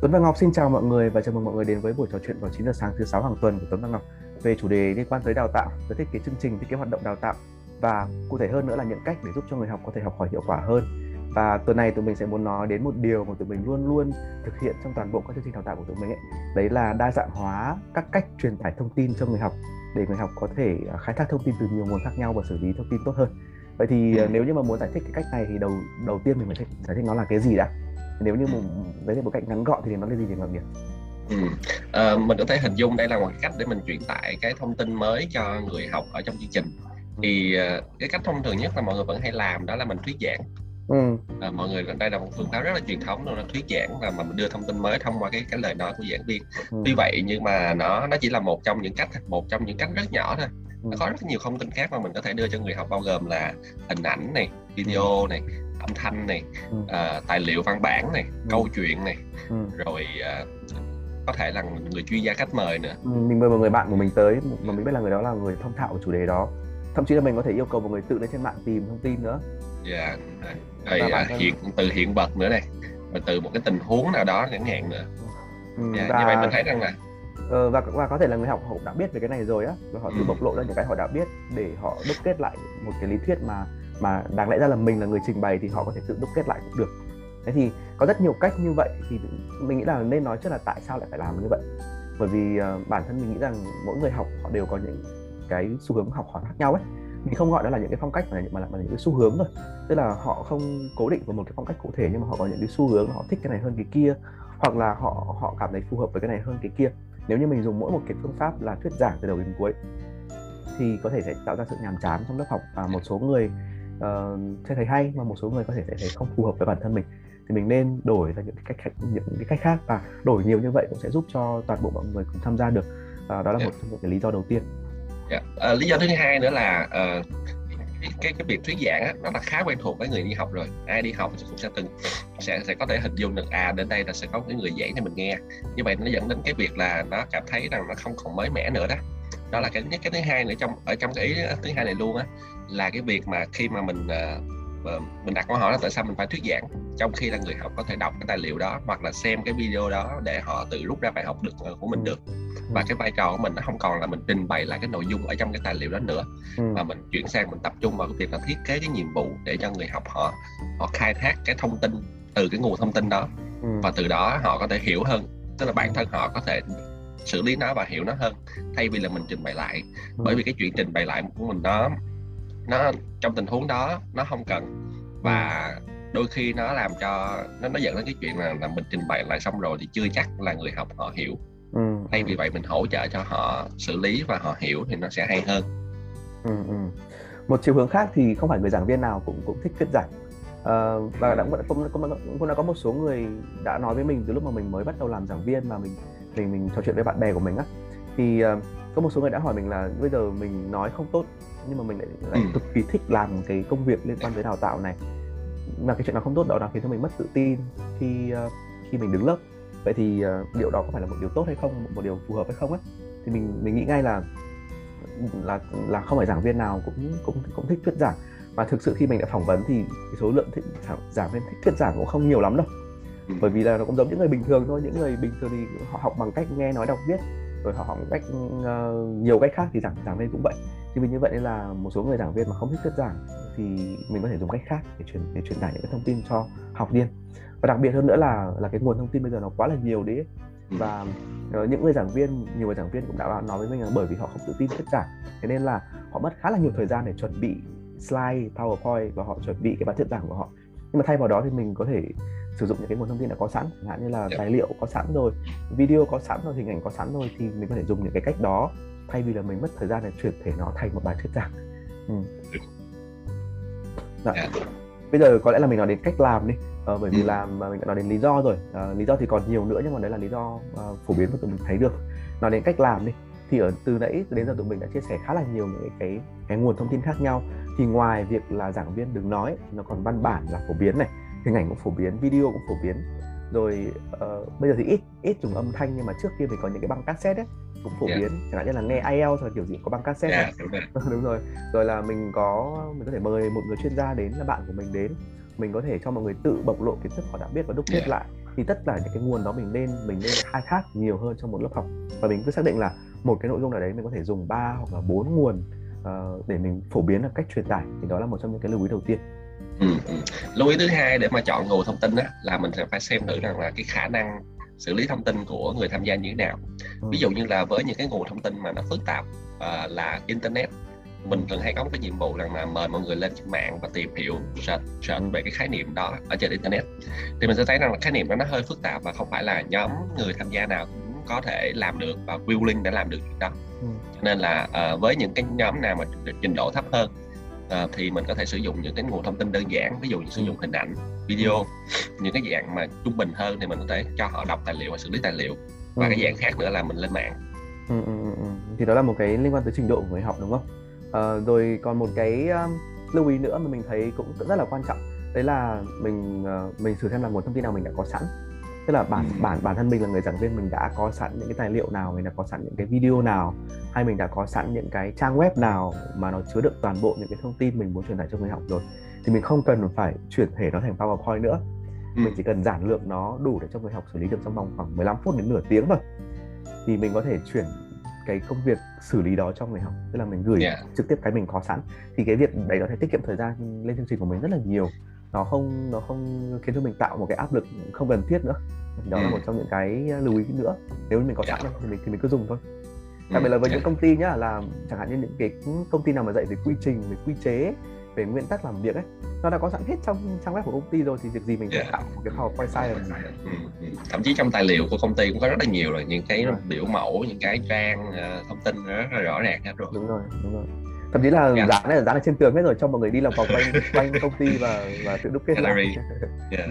Tuấn và Ngọc xin chào mọi người và chào mừng mọi người đến với buổi trò chuyện vào 9 giờ sáng thứ sáu hàng tuần của Tuấn và Ngọc về chủ đề liên quan tới đào tạo, tới thiết kế chương trình, thiết kế hoạt động đào tạo và cụ thể hơn nữa là những cách để giúp cho người học có thể học hỏi hiệu quả hơn. Và tuần này tụi mình sẽ muốn nói đến một điều mà tụi mình luôn luôn thực hiện trong toàn bộ các chương trình đào tạo của tụi mình ấy. Đấy là đa dạng hóa các cách truyền tải thông tin cho người học để người học có thể à, khai thác thông tin từ nhiều nguồn khác nhau và xử lý thông tin tốt hơn. Vậy thì ừ. nếu như mà muốn giải thích cái cách này thì đầu đầu tiên mình phải giải thích nó là cái gì đã nếu như mình với một cách ngắn gọn thì nó là gì thì ngọc nhỉ Ừ. À, mình có thể hình dung đây là một cách để mình truyền tải cái thông tin mới cho người học ở trong chương trình ừ. thì uh, cái cách thông thường nhất là mọi người vẫn hay làm đó là mình thuyết giảng ừ. à, mọi người đây là một phương pháp rất là truyền thống đó là thuyết giảng là mà mình đưa thông tin mới thông qua cái cái lời nói của giảng viên ừ. tuy vậy nhưng mà nó nó chỉ là một trong những cách một trong những cách rất nhỏ thôi nó có rất nhiều thông tin khác mà mình có thể đưa cho người học bao gồm là hình ảnh này video này âm thanh này ừ. uh, tài liệu văn bản này ừ. câu chuyện này ừ. rồi uh, có thể là người chuyên gia khách mời nữa ừ, mình mời một người bạn của mình tới mà mình biết là người đó là người thông thạo chủ đề đó thậm chí là mình có thể yêu cầu một người tự lên trên mạng tìm thông tin nữa dạ yeah. rồi uh, hiện từ hiện vật nữa này và từ một cái tình huống nào đó chẳng hạn nữa ừ, yeah, dạ, và... như vậy mình thấy rằng là ờ, và và có thể là người học họ đã biết về cái này rồi á và họ tự ừ. bộc lộ ra những cái họ đã biết để họ đúc kết lại một cái lý thuyết mà mà đáng lẽ ra là mình là người trình bày thì họ có thể tự đúc kết lại cũng được. Thế thì có rất nhiều cách như vậy thì mình nghĩ là nên nói trước là tại sao lại phải làm như vậy. Bởi vì uh, bản thân mình nghĩ rằng mỗi người học họ đều có những cái xu hướng học hỏi khác nhau ấy. Mình không gọi đó là những cái phong cách mà là, mà là, mà là những cái xu hướng thôi. Tức là họ không cố định vào một cái phong cách cụ thể nhưng mà họ có những cái xu hướng họ thích cái này hơn cái kia hoặc là họ họ cảm thấy phù hợp với cái này hơn cái kia nếu như mình dùng mỗi một cái phương pháp là thuyết giảng từ đầu đến cuối thì có thể sẽ tạo ra sự nhàm chán trong lớp học và một số người uh, sẽ thấy hay mà một số người có thể sẽ thấy không phù hợp với bản thân mình thì mình nên đổi ra những cái cách những cái cách khác và đổi nhiều như vậy cũng sẽ giúp cho toàn bộ mọi người cùng tham gia được uh, đó là yeah. một trong những cái lý do đầu tiên yeah. uh, lý do thứ hai nữa là uh, cái, cái cái việc thuyết giảng á, nó là khá quen thuộc với người đi học rồi. Ai đi học cũng sẽ từng sẽ sẽ có thể hình dung được à đến đây là sẽ có cái người giảng cho mình nghe. Như vậy nó dẫn đến cái việc là nó cảm thấy rằng nó không còn mới mẻ nữa đó. Đó là cái nhất cái thứ hai nữa trong ở trong cái ý thứ hai này luôn á là cái việc mà khi mà mình uh, mình đặt câu hỏi là tại sao mình phải thuyết giảng trong khi là người học có thể đọc cái tài liệu đó hoặc là xem cái video đó để họ tự rút ra bài học được ờ, của mình được và cái vai trò của mình nó không còn là mình trình bày lại cái nội dung ở trong cái tài liệu đó nữa. Ừ. mà mình chuyển sang mình tập trung vào cái việc là thiết kế cái nhiệm vụ để cho người học họ họ khai thác cái thông tin từ cái nguồn thông tin đó. Ừ. và từ đó họ có thể hiểu hơn. Tức là bản thân họ có thể xử lý nó và hiểu nó hơn thay vì là mình trình bày lại. Ừ. bởi vì cái chuyện trình bày lại của mình nó nó trong tình huống đó nó không cần. Và đôi khi nó làm cho nó nó dẫn đến cái chuyện là, là mình trình bày lại xong rồi thì chưa chắc là người học họ hiểu thay vì vậy mình hỗ trợ cho họ xử lý và họ hiểu thì nó sẽ hay hơn. Ừ, ừ. một chiều hướng khác thì không phải người giảng viên nào cũng cũng thích thuyết giảng. Uh, và đã cũng, cũng, cũng, cũng đã có một số người đã nói với mình từ lúc mà mình mới bắt đầu làm giảng viên mà mình mình mình trò chuyện với bạn bè của mình á. Thì uh, có một số người đã hỏi mình là bây giờ mình nói không tốt nhưng mà mình lại, lại ừ. cực kỳ thích làm cái công việc liên quan tới đào tạo này. Mà cái chuyện nào không tốt đó là khiến cho mình mất tự tin khi uh, khi mình đứng lớp vậy thì điều đó có phải là một điều tốt hay không một điều phù hợp hay không ấy thì mình mình nghĩ ngay là là là không phải giảng viên nào cũng cũng cũng thích thuyết giảng. Và thực sự khi mình đã phỏng vấn thì cái số lượng thích, giảng viên thích thuyết giảng cũng không nhiều lắm đâu. Ừ. bởi vì là nó cũng giống những người bình thường thôi những người bình thường thì họ học bằng cách nghe nói đọc viết rồi họ học cách uh, nhiều cách khác thì giảng giảng viên cũng vậy. Thì vì như vậy nên là một số người giảng viên mà không thích thuyết giảng thì mình có thể dùng cách khác để truyền để truyền tải những cái thông tin cho học viên. Và đặc biệt hơn nữa là là cái nguồn thông tin bây giờ nó quá là nhiều đấy ừ. và uh, những người giảng viên nhiều người giảng viên cũng đã nói với mình là bởi vì họ không tự tin thuyết giảng thế nên là họ mất khá là nhiều thời gian để chuẩn bị slide powerpoint và họ chuẩn bị cái bài thuyết giảng của họ. Nhưng mà thay vào đó thì mình có thể sử dụng những cái nguồn thông tin đã có sẵn chẳng hạn như là dạ. tài liệu có sẵn rồi video có sẵn rồi hình ảnh có sẵn rồi thì mình có thể dùng những cái cách đó thay vì là mình mất thời gian để chuyển thể nó thành một bài thuyết giảng ừ. Dạ. Yeah. Dạ. bây giờ có lẽ là mình nói đến cách làm đi ờ, bởi vì ừ. làm mà mình đã nói đến lý do rồi ờ, lý do thì còn nhiều nữa nhưng mà đấy là lý do uh, phổ biến mà tụi mình thấy được nói đến cách làm đi thì ở từ nãy đến giờ tụi mình đã chia sẻ khá là nhiều những cái cái nguồn thông tin khác nhau thì ngoài việc là giảng viên đừng nói nó còn văn bản là phổ biến này hình ảnh cũng phổ biến video cũng phổ biến. Rồi uh, bây giờ thì ít ít dùng âm thanh nhưng mà trước kia mình có những cái băng cassette ấy cũng phổ yeah. biến. Chẳng hạn như là nghe IELTS là kiểu gì có băng cassette yeah, đúng, rồi. đúng rồi. Rồi là mình có mình có thể mời một người chuyên gia đến là bạn của mình đến. Mình có thể cho mọi người tự bộc lộ kiến thức họ đã biết và đúc kết yeah. lại. Thì tất cả những cái nguồn đó mình nên mình nên khai thác nhiều hơn trong một lớp học. Và mình cứ xác định là một cái nội dung nào đấy mình có thể dùng 3 hoặc là bốn nguồn uh, để mình phổ biến được cách truyền tải. Thì đó là một trong những cái lưu ý đầu tiên ừ, ừ. lưu ý thứ hai để mà chọn nguồn thông tin đó là mình sẽ phải xem thử rằng là cái khả năng xử lý thông tin của người tham gia như thế nào ừ. ví dụ như là với những cái nguồn thông tin mà nó phức tạp uh, là internet mình thường hay có một cái nhiệm vụ rằng là mời mọi người lên trên mạng và tìm hiểu search, search về cái khái niệm đó ở trên internet thì mình sẽ thấy rằng là khái niệm đó nó hơi phức tạp và không phải là nhóm người tham gia nào cũng có thể làm được và willing để làm được đó ừ. nên là uh, với những cái nhóm nào mà trình độ thấp hơn uh, thì mình có thể sử dụng những cái nguồn thông tin đơn giản ví dụ như sử dụng hình ảnh video những cái dạng mà trung bình hơn thì mình có thể cho họ đọc tài liệu và xử lý tài liệu. Và ừ. cái dạng khác nữa là mình lên mạng. Ừ, ừ, ừ. thì đó là một cái liên quan tới trình độ của người học đúng không? Uh, rồi còn một cái um, lưu ý nữa mà mình thấy cũng rất là quan trọng đấy là mình uh, mình thử xem là nguồn thông tin nào mình đã có sẵn tức là bản bản bản thân mình là người giảng viên mình đã có sẵn những cái tài liệu nào mình đã có sẵn những cái video nào hay mình đã có sẵn những cái trang web nào mà nó chứa đựng toàn bộ những cái thông tin mình muốn truyền tải cho người học rồi thì mình không cần phải chuyển thể nó thành PowerPoint nữa. Ừ. mình chỉ cần giản lượng nó đủ để cho người học xử lý được trong vòng khoảng 15 phút đến nửa tiếng thôi. Thì mình có thể chuyển cái công việc xử lý đó cho người học. Tức là mình gửi yeah. trực tiếp cái mình có sẵn. Thì cái việc đấy nó sẽ tiết kiệm thời gian lên chương trình của mình rất là nhiều nó không nó không khiến cho mình tạo một cái áp lực không cần thiết nữa đó ừ. là một trong những cái lưu ý nữa nếu mình có sẵn yeah. thì mình thì mình cứ dùng thôi đặc biệt là với yeah. những công ty nhá là chẳng hạn như những cái công ty nào mà dạy về quy trình về quy chế về nguyên tắc làm việc ấy nó đã có sẵn hết trong trang web của công ty rồi thì việc gì mình phải yeah. tạo một cái PowerPoint sai ừ, ừ. thậm chí trong tài liệu của công ty cũng có rất là nhiều rồi những cái biểu mẫu những cái trang uh, thông tin rất là rõ ràng hết rồi đúng rồi đúng rồi thậm chí là yeah. dán này dán ở trên tường hết rồi cho mọi người đi làm vòng quanh quanh công ty và và tự đúc kết lại. Yeah.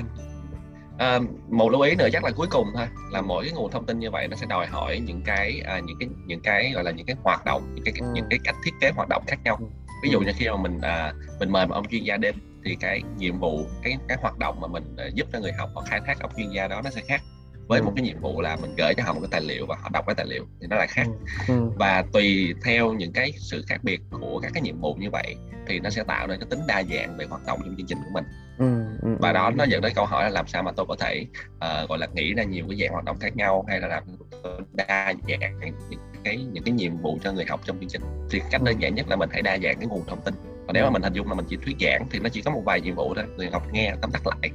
À, một lưu ý nữa chắc là cuối cùng thôi là mỗi cái nguồn thông tin như vậy nó sẽ đòi hỏi những cái à, những cái những cái gọi là những cái hoạt động những cái ừ. những cái cách thiết kế hoạt động khác nhau. Ví dụ như khi mà mình à, mình mời một ông chuyên gia đến thì cái nhiệm vụ cái cái hoạt động mà mình uh, giúp cho người học họ khai thác ông chuyên gia đó nó sẽ khác với ừ. một cái nhiệm vụ là mình gửi cho họ một cái tài liệu và họ đọc cái tài liệu thì nó lại khác ừ. ừ. và tùy theo những cái sự khác biệt của các cái nhiệm vụ như vậy thì nó sẽ tạo nên cái tính đa dạng về hoạt động trong chương trình của mình ừ. Ừ. và đó nó dẫn đến câu hỏi là làm sao mà tôi có thể uh, gọi là nghĩ ra nhiều cái dạng hoạt động khác nhau hay là làm đa dạng những cái những cái nhiệm vụ cho người học trong chương trình thì cách đơn giản nhất là mình hãy đa dạng cái nguồn thông tin và nếu mà mình hình dung là mình chỉ thuyết giảng thì nó chỉ có một vài nhiệm vụ thôi. Người học nghe tóm tắt lại.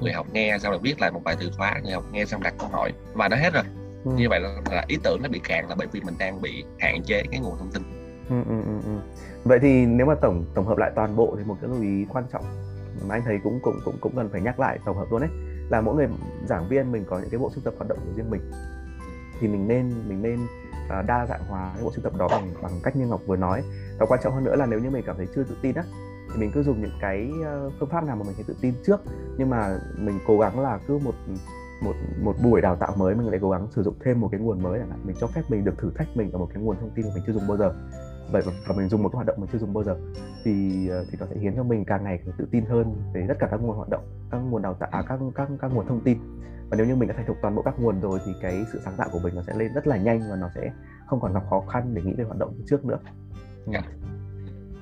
Người học nghe xong rồi viết lại một vài từ khóa. Người học nghe xong đặt câu hỏi. Và nó hết rồi. Ừ. như vậy là, là ý tưởng nó bị cạn là bởi vì mình đang bị hạn chế cái nguồn thông tin. Ừ, ừ, ừ. ừ. vậy thì nếu mà tổng tổng hợp lại toàn bộ thì một cái lưu ý quan trọng mà anh thấy cũng cũng cũng cũng cần phải nhắc lại tổng hợp luôn đấy là mỗi người giảng viên mình có những cái bộ sưu tập hoạt động của riêng mình thì mình nên mình nên uh, đa dạng hóa cái bộ sưu tập đó bằng bằng cách như ngọc vừa nói. Và quan trọng hơn nữa là nếu như mình cảm thấy chưa tự tin á thì mình cứ dùng những cái ờ, phương pháp nào mà mình thấy tự tin trước. Nhưng mà mình cố gắng là cứ một một một buổi đào tạo mới mình lại cố gắng sử dụng thêm một cái nguồn mới chẳng hạn. Mình cho phép mình được thử thách mình ở một cái nguồn thông tin mà mình chưa dùng bao giờ vậy và mình dùng một cái hoạt động mình chưa dùng bao giờ thì ờ, thì nó sẽ khiến cho mình càng ngày càng tự tin hơn về tất cả các nguồn hoạt động các nguồn đào tạo à, các các các nguồn thông tin và nếu như mình đã thành thục toàn bộ các nguồn rồi thì cái sự sáng tạo của mình nó sẽ lên rất là nhanh và nó sẽ không còn gặp khó khăn để nghĩ về hoạt động trước nữa yeah.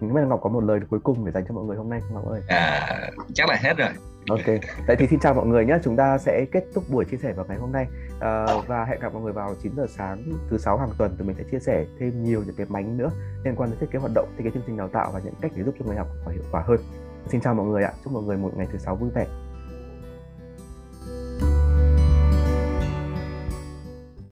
Không biết Ngọc có một lời cuối cùng để dành cho mọi người hôm nay không Ngọc ơi? À, chắc là hết rồi. Ok, vậy thì xin chào mọi người nhé. Chúng ta sẽ kết thúc buổi chia sẻ vào ngày hôm nay à, và hẹn gặp mọi người vào 9 giờ sáng thứ sáu hàng tuần. Tụi mình sẽ chia sẻ thêm nhiều những cái mánh nữa liên quan đến thiết kế hoạt động, thiết kế chương trình đào tạo và những cách để giúp cho người học có hiệu quả hơn. Xin chào mọi người ạ. Chúc mọi người một ngày thứ sáu vui vẻ.